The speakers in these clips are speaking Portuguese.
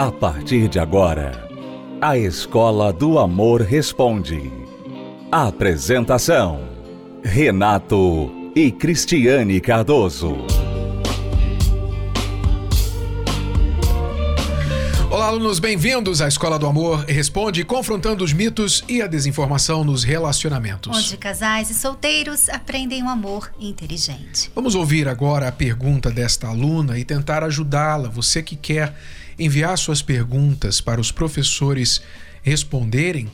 A partir de agora, a Escola do Amor Responde. Apresentação: Renato e Cristiane Cardoso. Olá, alunos, bem-vindos à Escola do Amor Responde, confrontando os mitos e a desinformação nos relacionamentos. Onde casais e solteiros aprendem o um amor inteligente. Vamos ouvir agora a pergunta desta aluna e tentar ajudá-la. Você que quer enviar suas perguntas para os professores responderem,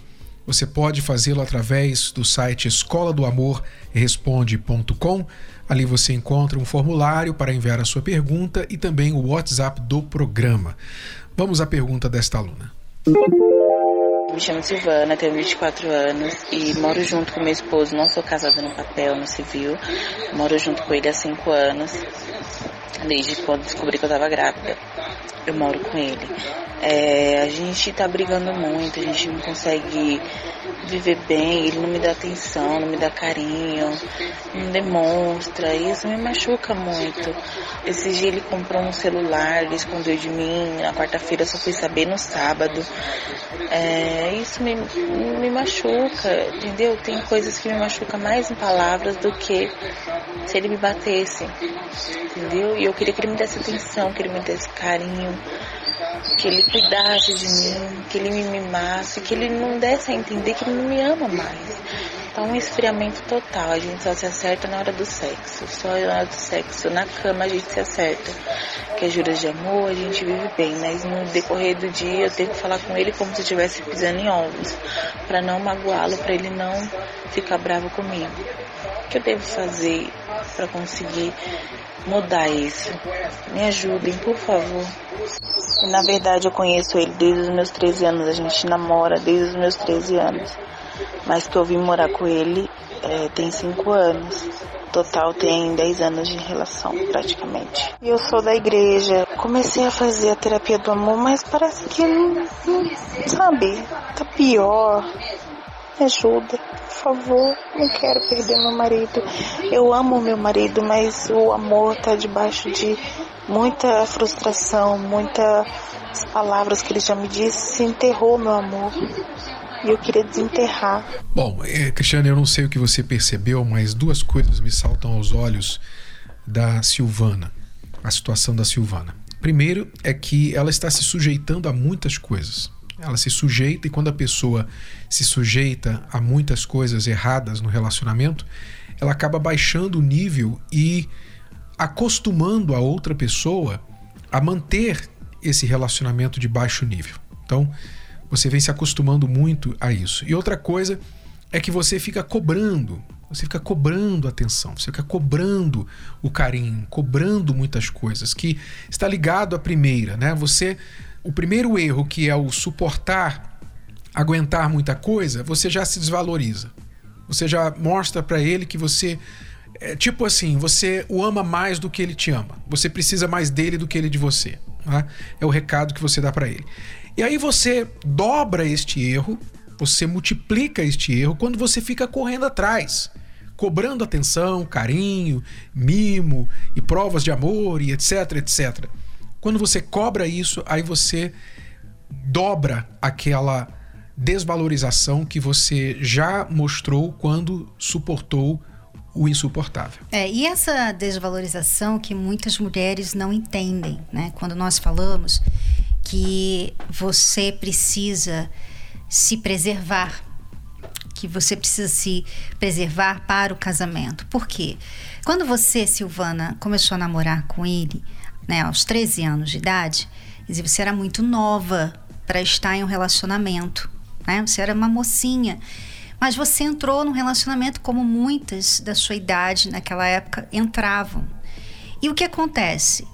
você pode fazê-lo através do site escola do amor responde.com. Ali você encontra um formulário para enviar a sua pergunta e também o WhatsApp do programa. Vamos à pergunta desta aluna. Me chamo Silvana, tenho 24 anos e moro junto com meu esposo. Não sou casada no papel, no civil. Moro junto com ele há 5 anos, desde quando descobri que eu estava grávida eu moro com ele. É, a gente tá brigando muito, a gente não consegue viver bem, ele não me dá atenção, não me dá carinho, não demonstra, isso me machuca muito. Esse dia ele comprou um celular, ele escondeu de mim, na quarta-feira só fui saber no sábado. É, isso me, me machuca, entendeu? Tem coisas que me machucam mais em palavras do que se ele me batesse, entendeu? E eu queria que ele me desse atenção, que ele me desse carinho, que ele cuidasse de mim, que ele me mimasse, que ele não desse a entender que ele não me ama mais. Então, um esfriamento total. A gente só se acerta na hora do sexo. Só na hora do sexo. Na cama a gente se acerta. Que é juras de amor, a gente vive bem. Mas no decorrer do dia eu tenho que falar com ele como se estivesse pisando em ovos. para não magoá-lo, para ele não ficar bravo comigo. O que eu devo fazer para conseguir mudar isso? Me ajudem, por favor. Na verdade, eu conheço ele desde os meus 13 anos. A gente namora desde os meus 13 anos. Mas que eu vim morar com ele é, tem 5 anos. Total tem 10 anos de relação, praticamente. Eu sou da igreja. Comecei a fazer a terapia do amor, mas parece que não, não sabe, tá pior. Me ajuda, por favor. Não quero perder meu marido. Eu amo meu marido, mas o amor tá debaixo de muita frustração, muitas palavras que ele já me disse, se enterrou meu amor. E eu queria desenterrar. Bom, é, Cristiane, eu não sei o que você percebeu, mas duas coisas me saltam aos olhos da Silvana, a situação da Silvana. Primeiro é que ela está se sujeitando a muitas coisas. Ela se sujeita e quando a pessoa se sujeita a muitas coisas erradas no relacionamento, ela acaba baixando o nível e acostumando a outra pessoa a manter esse relacionamento de baixo nível. Então, você vem se acostumando muito a isso. E outra coisa é que você fica cobrando, você fica cobrando atenção, você fica cobrando o carinho, cobrando muitas coisas que está ligado à primeira, né? Você o primeiro erro que é o suportar, aguentar muita coisa, você já se desvaloriza. Você já mostra para ele que você é tipo assim, você o ama mais do que ele te ama. Você precisa mais dele do que ele de você. Né? É o recado que você dá para ele. E aí você dobra este erro, você multiplica este erro quando você fica correndo atrás, cobrando atenção, carinho, mimo e provas de amor e etc, etc. Quando você cobra isso, aí você dobra aquela desvalorização que você já mostrou quando suportou o insuportável. É, e essa desvalorização que muitas mulheres não entendem, né? Quando nós falamos que você precisa se preservar, que você precisa se preservar para o casamento. Por quê? Quando você, Silvana, começou a namorar com ele, né, aos 13 anos de idade, você era muito nova para estar em um relacionamento, né? Você era uma mocinha. Mas você entrou num relacionamento como muitas da sua idade naquela época entravam. E o que acontece?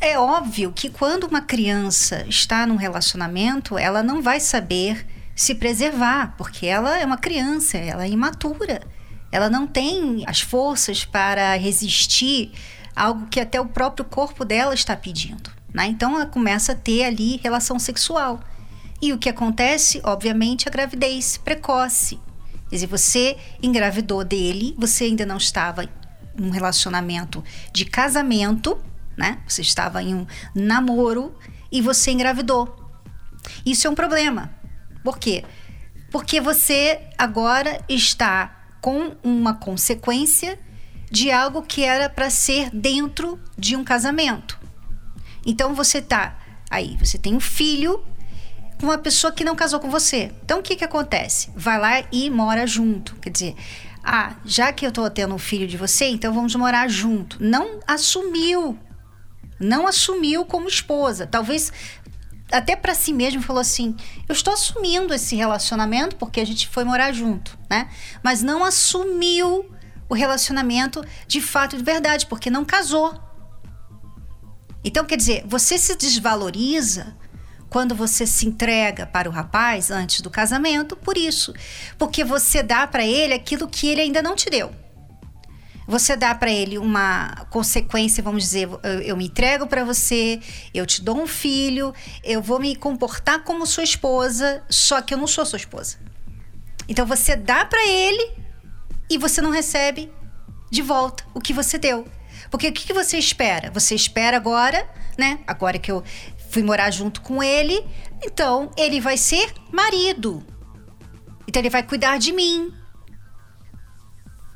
É óbvio que quando uma criança está num relacionamento, ela não vai saber se preservar, porque ela é uma criança, ela é imatura. Ela não tem as forças para resistir algo que até o próprio corpo dela está pedindo. Né? Então ela começa a ter ali relação sexual. E o que acontece? Obviamente, a gravidez precoce. Quer dizer, você engravidou dele, você ainda não estava em um relacionamento de casamento, né? Você estava em um namoro e você engravidou. Isso é um problema. Por quê? Porque você agora está com uma consequência de algo que era para ser dentro de um casamento. Então você tá aí, você tem um filho com uma pessoa que não casou com você. Então o que que acontece? Vai lá e mora junto. Quer dizer, ah, já que eu tô tendo um filho de você, então vamos morar junto. Não assumiu. Não assumiu como esposa. Talvez até para si mesmo falou assim: eu estou assumindo esse relacionamento porque a gente foi morar junto, né? Mas não assumiu o relacionamento de fato de verdade, porque não casou. Então, quer dizer, você se desvaloriza quando você se entrega para o rapaz antes do casamento por isso, porque você dá para ele aquilo que ele ainda não te deu. Você dá para ele uma consequência, vamos dizer, eu, eu me entrego para você, eu te dou um filho, eu vou me comportar como sua esposa, só que eu não sou sua esposa. Então você dá para ele e você não recebe de volta o que você deu. Porque o que, que você espera? Você espera agora, né? Agora que eu fui morar junto com ele, então ele vai ser marido. Então ele vai cuidar de mim.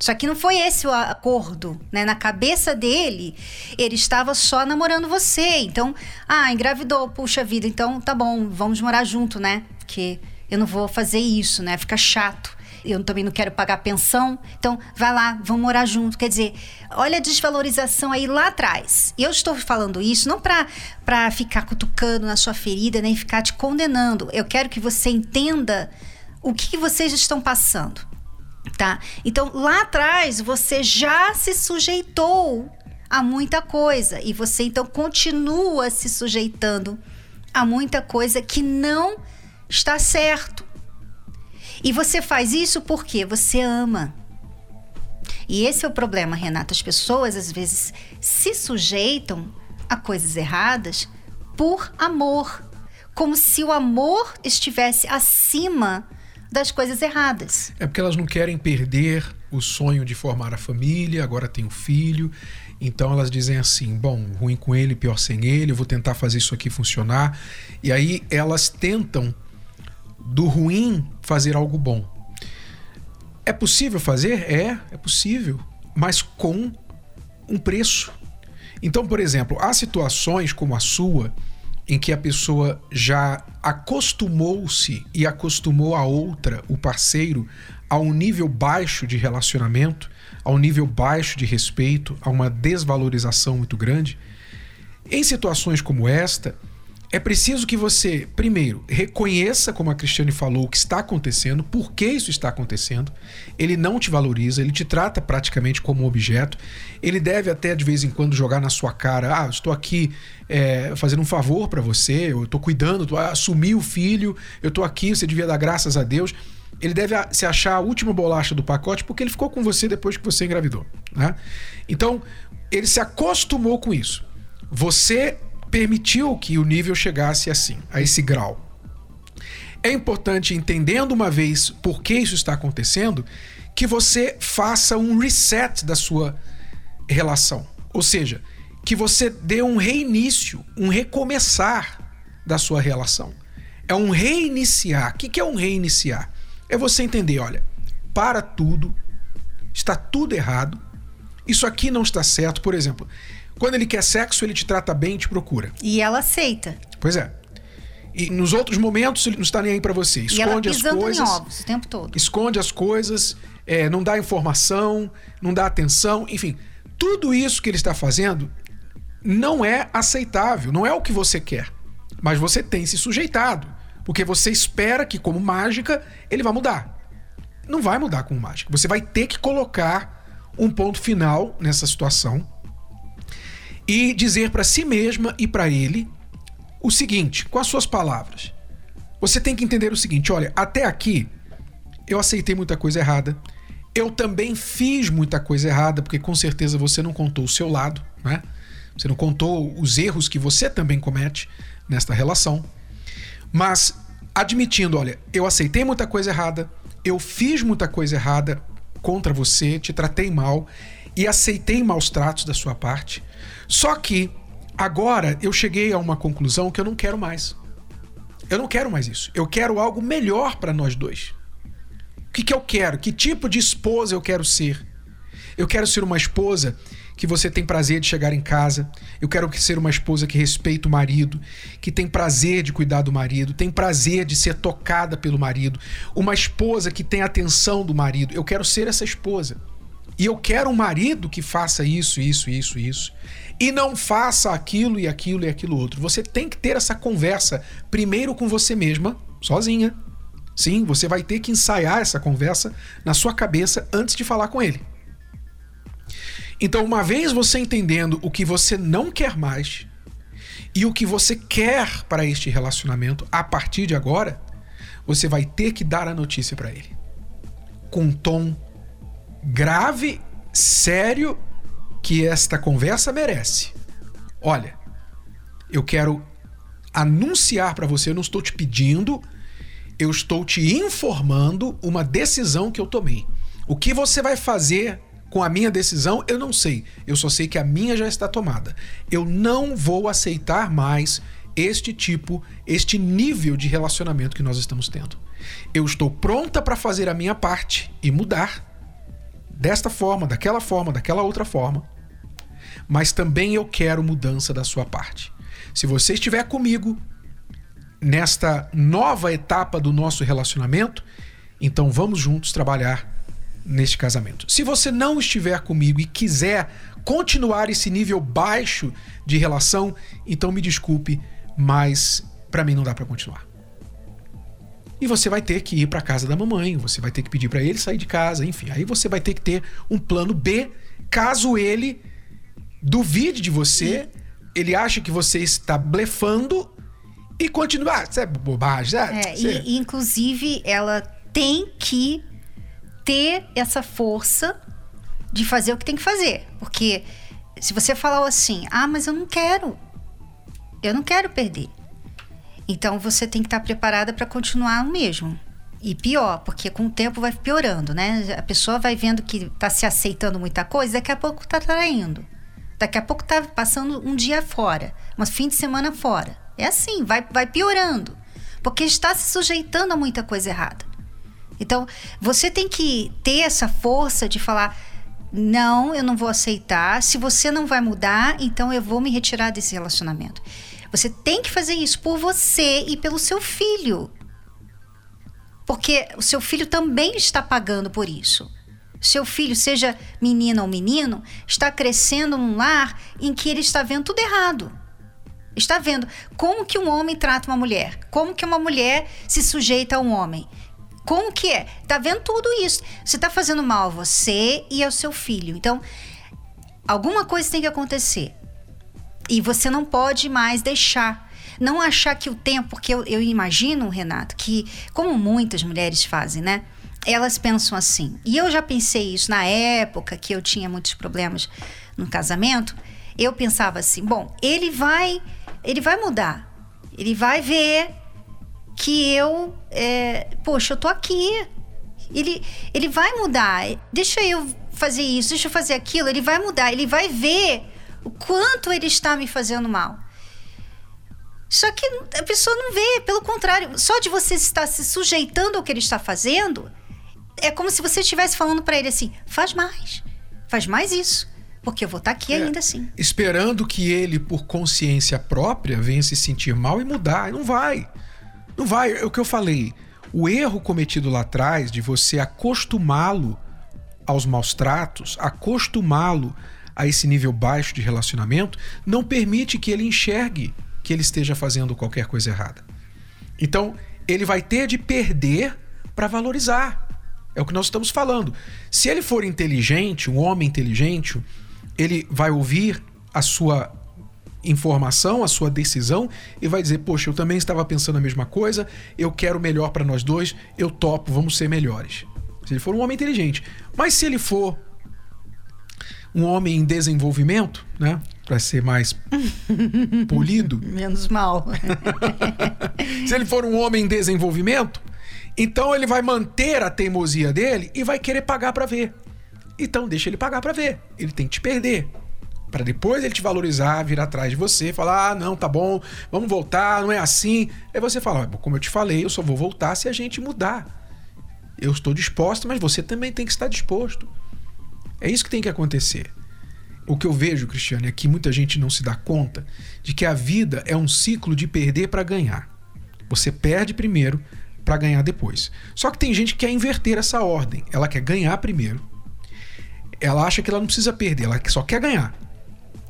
Só que não foi esse o acordo, né? Na cabeça dele, ele estava só namorando você. Então, ah, engravidou, puxa vida, então tá bom, vamos morar junto, né? Porque eu não vou fazer isso, né? Fica chato eu também não quero pagar pensão, então vai lá, vamos morar junto. Quer dizer, olha a desvalorização aí lá atrás. Eu estou falando isso não para ficar cutucando na sua ferida, nem ficar te condenando. Eu quero que você entenda o que, que vocês estão passando. Tá? Então, lá atrás, você já se sujeitou a muita coisa e você então continua se sujeitando a muita coisa que não está certo. E você faz isso porque você ama. E esse é o problema, Renata. As pessoas às vezes se sujeitam a coisas erradas por amor, como se o amor estivesse acima das coisas erradas. É porque elas não querem perder o sonho de formar a família, agora tem um filho. Então elas dizem assim: bom, ruim com ele, pior sem ele, eu vou tentar fazer isso aqui funcionar. E aí elas tentam do ruim fazer algo bom. É possível fazer? É, é possível, mas com um preço. Então, por exemplo, há situações como a sua em que a pessoa já acostumou-se e acostumou a outra, o parceiro, a um nível baixo de relacionamento, a um nível baixo de respeito, a uma desvalorização muito grande. Em situações como esta, é preciso que você, primeiro, reconheça, como a Cristiane falou, o que está acontecendo, por que isso está acontecendo. Ele não te valoriza, ele te trata praticamente como um objeto. Ele deve até de vez em quando jogar na sua cara: ah, estou aqui é, fazendo um favor para você, eu estou cuidando, tô, assumi o filho, eu estou aqui, você devia dar graças a Deus. Ele deve se achar a última bolacha do pacote porque ele ficou com você depois que você engravidou. Né? Então, ele se acostumou com isso. Você permitiu que o nível chegasse assim, a esse grau. É importante, entendendo uma vez por que isso está acontecendo, que você faça um reset da sua relação. Ou seja, que você dê um reinício, um recomeçar da sua relação. É um reiniciar. O que é um reiniciar? É você entender: olha, para tudo, está tudo errado, isso aqui não está certo. Por exemplo, quando ele quer sexo, ele te trata bem e te procura. E ela aceita. Pois é. E nos outros momentos ele não está nem aí para você. Esconde as coisas. Em ovos, o tempo todo. Esconde as coisas, é, não dá informação, não dá atenção, enfim. Tudo isso que ele está fazendo não é aceitável, não é o que você quer. Mas você tem se sujeitado. Porque você espera que, como mágica, ele vai mudar. Não vai mudar como mágica. Você vai ter que colocar um ponto final nessa situação e dizer para si mesma e para ele o seguinte, com as suas palavras. Você tem que entender o seguinte: olha, até aqui eu aceitei muita coisa errada. Eu também fiz muita coisa errada, porque com certeza você não contou o seu lado, né? Você não contou os erros que você também comete nesta relação. Mas admitindo, olha, eu aceitei muita coisa errada, eu fiz muita coisa errada contra você, te tratei mal e aceitei maus tratos da sua parte. Só que Agora eu cheguei a uma conclusão que eu não quero mais. Eu não quero mais isso. Eu quero algo melhor para nós dois. O que, que eu quero? Que tipo de esposa eu quero ser? Eu quero ser uma esposa que você tem prazer de chegar em casa. Eu quero ser uma esposa que respeita o marido, que tem prazer de cuidar do marido, tem prazer de ser tocada pelo marido. Uma esposa que tem atenção do marido. Eu quero ser essa esposa. E eu quero um marido que faça isso, isso, isso, isso. E não faça aquilo e aquilo e aquilo outro. Você tem que ter essa conversa primeiro com você mesma, sozinha. Sim, você vai ter que ensaiar essa conversa na sua cabeça antes de falar com ele. Então, uma vez você entendendo o que você não quer mais e o que você quer para este relacionamento a partir de agora, você vai ter que dar a notícia para ele. Com tom grave, sério, que esta conversa merece. Olha, eu quero anunciar para você, eu não estou te pedindo, eu estou te informando uma decisão que eu tomei. O que você vai fazer com a minha decisão, eu não sei. Eu só sei que a minha já está tomada. Eu não vou aceitar mais este tipo, este nível de relacionamento que nós estamos tendo. Eu estou pronta para fazer a minha parte e mudar desta forma, daquela forma, daquela outra forma. Mas também eu quero mudança da sua parte. Se você estiver comigo nesta nova etapa do nosso relacionamento, então vamos juntos trabalhar neste casamento. Se você não estiver comigo e quiser continuar esse nível baixo de relação, então me desculpe, mas para mim não dá para continuar. E você vai ter que ir para casa da mamãe, você vai ter que pedir para ele sair de casa, enfim. Aí você vai ter que ter um plano B, caso ele duvide de você, ele acha que você está blefando e continuar. Ah, isso é bobagem? É, você... e, inclusive ela tem que ter essa força de fazer o que tem que fazer. Porque se você falar assim, ah, mas eu não quero, eu não quero perder. Então você tem que estar preparada para continuar o mesmo. E pior, porque com o tempo vai piorando, né? A pessoa vai vendo que está se aceitando muita coisa, daqui a pouco está traindo. Daqui a pouco está passando um dia fora, um fim de semana fora. É assim, vai, vai piorando. Porque está se sujeitando a muita coisa errada. Então, você tem que ter essa força de falar: não, eu não vou aceitar. Se você não vai mudar, então eu vou me retirar desse relacionamento. Você tem que fazer isso por você e pelo seu filho. Porque o seu filho também está pagando por isso. Seu filho, seja menina ou menino, está crescendo num lar em que ele está vendo tudo errado. Está vendo como que um homem trata uma mulher, como que uma mulher se sujeita a um homem. Como que é? Tá vendo tudo isso. Você tá fazendo mal a você e ao seu filho. Então, alguma coisa tem que acontecer. E você não pode mais deixar. Não achar que o tempo, porque eu, eu imagino, Renato, que como muitas mulheres fazem, né? Elas pensam assim. E eu já pensei isso na época que eu tinha muitos problemas no casamento. Eu pensava assim: bom, ele vai, ele vai mudar. Ele vai ver que eu, é, poxa, eu tô aqui. Ele, ele vai mudar. Deixa eu fazer isso, deixa eu fazer aquilo. Ele vai mudar. Ele vai ver o quanto ele está me fazendo mal. Só que a pessoa não vê, pelo contrário, só de você estar se sujeitando ao que ele está fazendo, é como se você estivesse falando para ele assim: faz mais, faz mais isso, porque eu vou estar aqui é, ainda assim. Esperando que ele, por consciência própria, venha se sentir mal e mudar. Não vai. Não vai, é o que eu falei. O erro cometido lá atrás de você acostumá-lo aos maus tratos, acostumá-lo a esse nível baixo de relacionamento, não permite que ele enxergue que ele esteja fazendo qualquer coisa errada. Então, ele vai ter de perder para valorizar. É o que nós estamos falando. Se ele for inteligente, um homem inteligente, ele vai ouvir a sua informação, a sua decisão e vai dizer: Poxa, eu também estava pensando a mesma coisa, eu quero melhor para nós dois, eu topo, vamos ser melhores. Se ele for um homem inteligente. Mas se ele for um homem em desenvolvimento, né? Para ser mais polido. Menos mal. se ele for um homem em desenvolvimento, então ele vai manter a teimosia dele e vai querer pagar para ver. Então deixa ele pagar para ver. Ele tem que te perder Para depois ele te valorizar, vir atrás de você, falar: ah, não, tá bom, vamos voltar, não é assim. Aí você fala: como eu te falei, eu só vou voltar se a gente mudar. Eu estou disposto, mas você também tem que estar disposto. É isso que tem que acontecer. O que eu vejo, Cristiano, é que muita gente não se dá conta de que a vida é um ciclo de perder para ganhar. Você perde primeiro para ganhar depois. Só que tem gente que quer inverter essa ordem. Ela quer ganhar primeiro. Ela acha que ela não precisa perder, ela só quer ganhar.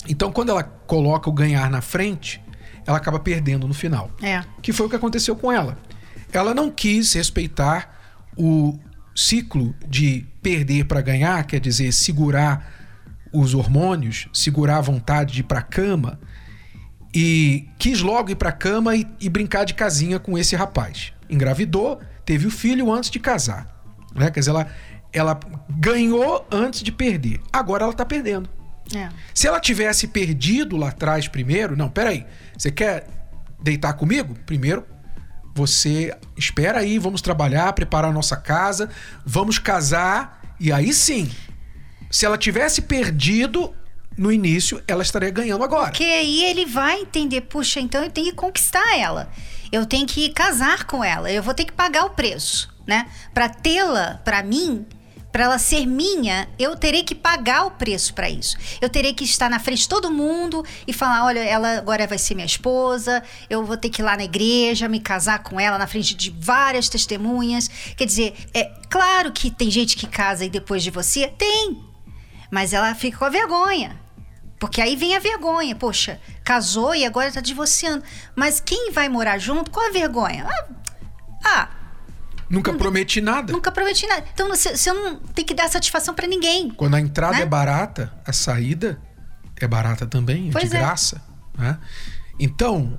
Então, quando ela coloca o ganhar na frente, ela acaba perdendo no final. É. Que foi o que aconteceu com ela. Ela não quis respeitar o ciclo de perder para ganhar, quer dizer, segurar os hormônios, segurar a vontade de ir para cama e quis logo ir para cama e, e, brincar de casinha com esse rapaz. Engravidou, teve o filho antes de casar, né? Quer dizer, ela, ela ganhou antes de perder. Agora ela tá perdendo. É. Se ela tivesse perdido lá atrás primeiro, não, peraí, você quer deitar comigo? Primeiro você espera aí, vamos trabalhar, preparar a nossa casa, vamos casar e aí sim. Se ela tivesse perdido no início, ela estaria ganhando agora. Porque aí ele vai entender, puxa, então eu tenho que conquistar ela. Eu tenho que casar com ela, eu vou ter que pagar o preço, né? Para tê-la para mim, para ela ser minha, eu terei que pagar o preço para isso. Eu terei que estar na frente de todo mundo e falar: olha, ela agora vai ser minha esposa, eu vou ter que ir lá na igreja, me casar com ela na frente de várias testemunhas. Quer dizer, é claro que tem gente que casa e depois de você? Tem. Mas ela fica com a vergonha. Porque aí vem a vergonha. Poxa, casou e agora tá divorciando. Mas quem vai morar junto, qual a vergonha? Ah, ah Nunca prometi nada. Nunca prometi nada. Então você, você não tem que dar satisfação para ninguém. Quando a entrada né? é barata, a saída é barata também, é pois de é. graça. Né? Então,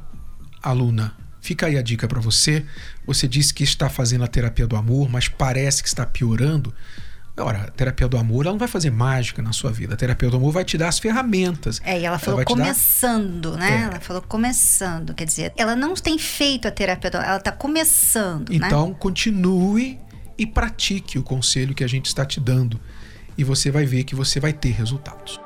aluna, fica aí a dica para você. Você disse que está fazendo a terapia do amor, mas parece que está piorando. Ora, a terapia do amor ela não vai fazer mágica na sua vida. A terapia do amor vai te dar as ferramentas. É, e ela falou ela começando, dar... né? É. Ela falou começando. Quer dizer, ela não tem feito a terapia do amor, ela está começando. Né? Então, né? continue e pratique o conselho que a gente está te dando. E você vai ver que você vai ter resultados.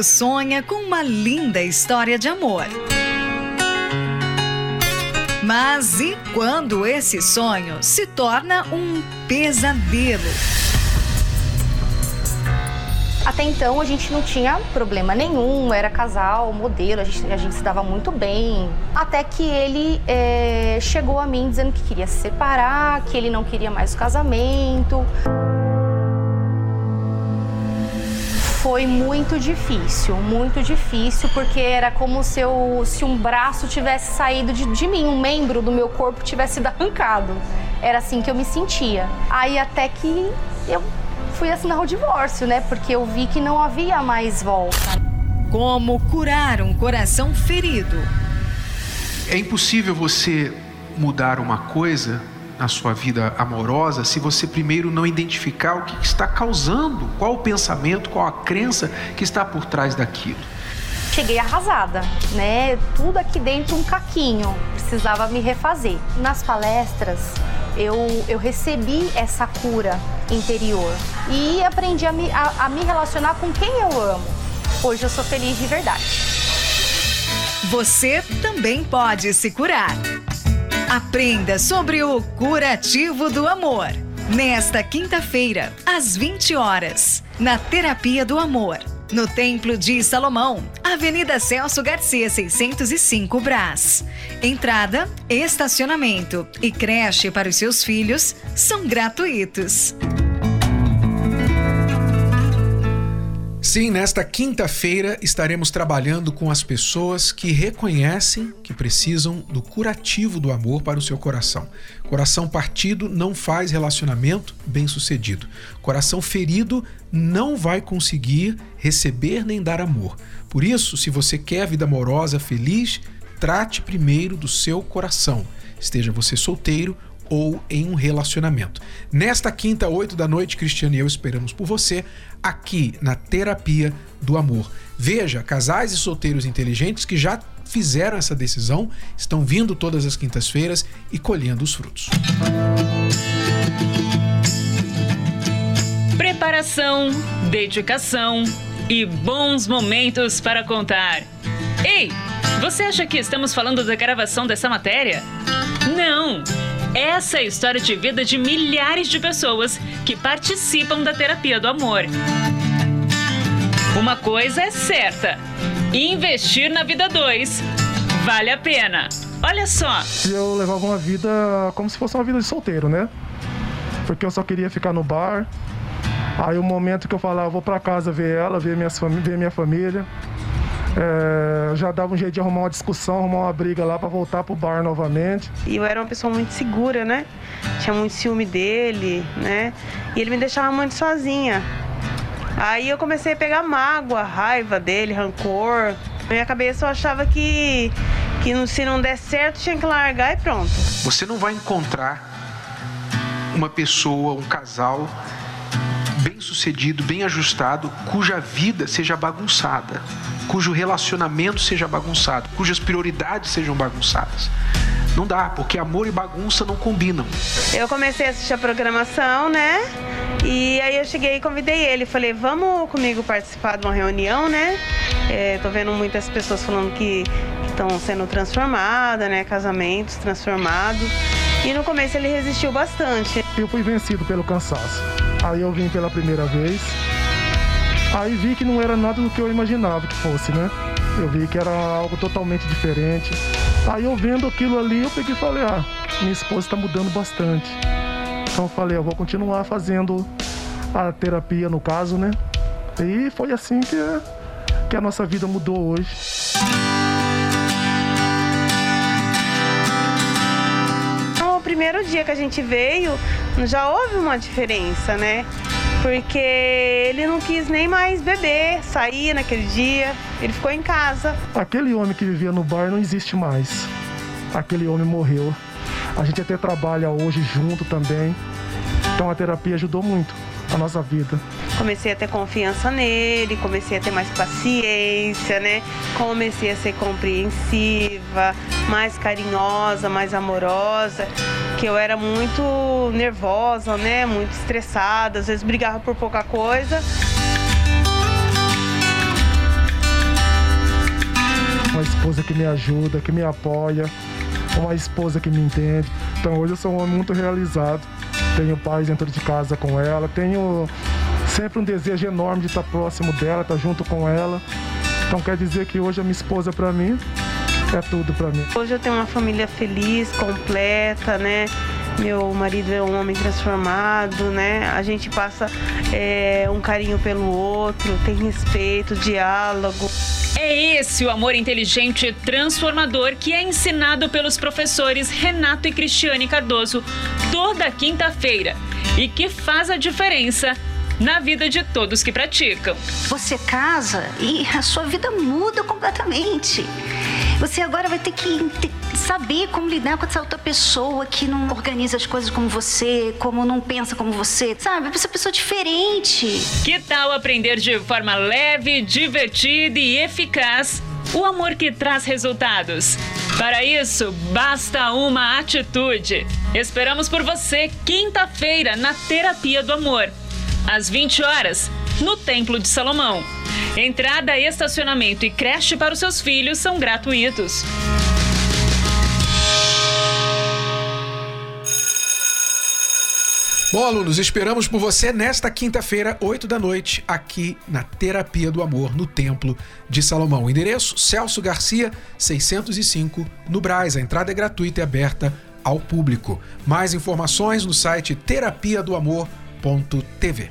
Mundo sonha com uma linda história de amor. Mas e quando esse sonho se torna um pesadelo? Até então a gente não tinha problema nenhum, era casal, modelo, a gente, a gente se dava muito bem. Até que ele é, chegou a mim dizendo que queria se separar, que ele não queria mais o casamento. Foi muito difícil, muito difícil, porque era como se, eu, se um braço tivesse saído de, de mim, um membro do meu corpo tivesse sido arrancado. Era assim que eu me sentia. Aí até que eu fui assinar o divórcio, né? Porque eu vi que não havia mais volta. Como curar um coração ferido? É impossível você mudar uma coisa na sua vida amorosa se você primeiro não identificar o que está causando, qual o pensamento, qual a crença que está por trás daquilo. Cheguei arrasada, né? Tudo aqui dentro um caquinho, precisava me refazer. Nas palestras, eu, eu recebi essa cura interior e aprendi a me, a, a me relacionar com quem eu amo. Hoje eu sou feliz de verdade. Você também pode se curar. Aprenda sobre o curativo do amor. Nesta quinta-feira, às 20 horas, na Terapia do Amor, no Templo de Salomão, Avenida Celso Garcia, 605 Brás. Entrada, estacionamento e creche para os seus filhos são gratuitos. Sim, nesta quinta-feira estaremos trabalhando com as pessoas que reconhecem que precisam do curativo do amor para o seu coração. Coração partido não faz relacionamento bem-sucedido. Coração ferido não vai conseguir receber nem dar amor. Por isso, se você quer vida amorosa feliz, trate primeiro do seu coração. Esteja você solteiro ou em um relacionamento. Nesta quinta, oito da noite, Cristiano e eu esperamos por você aqui na Terapia do Amor. Veja, casais e solteiros inteligentes que já fizeram essa decisão estão vindo todas as quintas-feiras e colhendo os frutos. Preparação, dedicação e bons momentos para contar. Ei, você acha que estamos falando da gravação dessa matéria? Não! Essa é a história de vida de milhares de pessoas que participam da terapia do amor. Uma coisa é certa: investir na vida 2 vale a pena. Olha só. Eu levava uma vida como se fosse uma vida de solteiro, né? Porque eu só queria ficar no bar. Aí o momento que eu falava, vou para casa ver ela, ver, ver minha família. É, já dava um jeito de arrumar uma discussão, arrumar uma briga lá para voltar pro bar novamente. E eu era uma pessoa muito segura, né? Tinha muito ciúme dele, né? E ele me deixava muito sozinha. Aí eu comecei a pegar mágoa, raiva dele, rancor. Na minha cabeça eu achava que, que se não der certo tinha que largar e pronto. Você não vai encontrar uma pessoa, um casal bem sucedido, bem ajustado, cuja vida seja bagunçada cujo relacionamento seja bagunçado, cujas prioridades sejam bagunçadas. Não dá, porque amor e bagunça não combinam. Eu comecei a assistir a programação, né? E aí eu cheguei e convidei ele. Falei, vamos comigo participar de uma reunião, né? É, tô vendo muitas pessoas falando que estão sendo transformadas, né? Casamentos transformados. E no começo ele resistiu bastante. Eu fui vencido pelo cansaço. Aí eu vim pela primeira vez. Aí vi que não era nada do que eu imaginava que fosse, né? Eu vi que era algo totalmente diferente. Aí eu vendo aquilo ali, eu peguei e falei, ah, minha esposa está mudando bastante. Então eu falei, eu vou continuar fazendo a terapia no caso, né? E foi assim que, que a nossa vida mudou hoje. Então, o primeiro dia que a gente veio, já houve uma diferença, né? porque ele não quis nem mais beber, sair naquele dia, ele ficou em casa. Aquele homem que vivia no bar não existe mais. Aquele homem morreu. A gente até trabalha hoje junto também. Então a terapia ajudou muito a nossa vida. comecei a ter confiança nele, comecei a ter mais paciência, né? Comecei a ser compreensiva, mais carinhosa, mais amorosa, que eu era muito nervosa, né? Muito estressada, às vezes brigava por pouca coisa. Uma esposa que me ajuda, que me apoia, uma esposa que me entende. Então hoje eu sou um homem muito realizado. Tenho paz dentro de casa com ela, tenho sempre um desejo enorme de estar próximo dela, estar junto com ela. Então quer dizer que hoje a minha esposa para mim é tudo para mim. Hoje eu tenho uma família feliz, completa, né? Meu marido é um homem transformado, né? A gente passa é, um carinho pelo outro, tem respeito, diálogo. É esse o amor inteligente e transformador que é ensinado pelos professores Renato e Cristiane Cardoso toda quinta-feira e que faz a diferença na vida de todos que praticam. Você casa e a sua vida muda completamente. Você agora vai ter que saber como lidar com essa outra pessoa que não organiza as coisas como você, como não pensa como você, sabe? Essa pessoa diferente. Que tal aprender de forma leve, divertida e eficaz o amor que traz resultados? Para isso, basta uma atitude. Esperamos por você quinta-feira na Terapia do Amor às 20 horas, no Templo de Salomão. Entrada, estacionamento e creche para os seus filhos são gratuitos. Bom, alunos, esperamos por você nesta quinta-feira, 8 da noite, aqui na Terapia do Amor, no Templo de Salomão. O endereço: Celso Garcia, 605, no Braz. A entrada é gratuita e aberta ao público. Mais informações no site terapia do amor tv.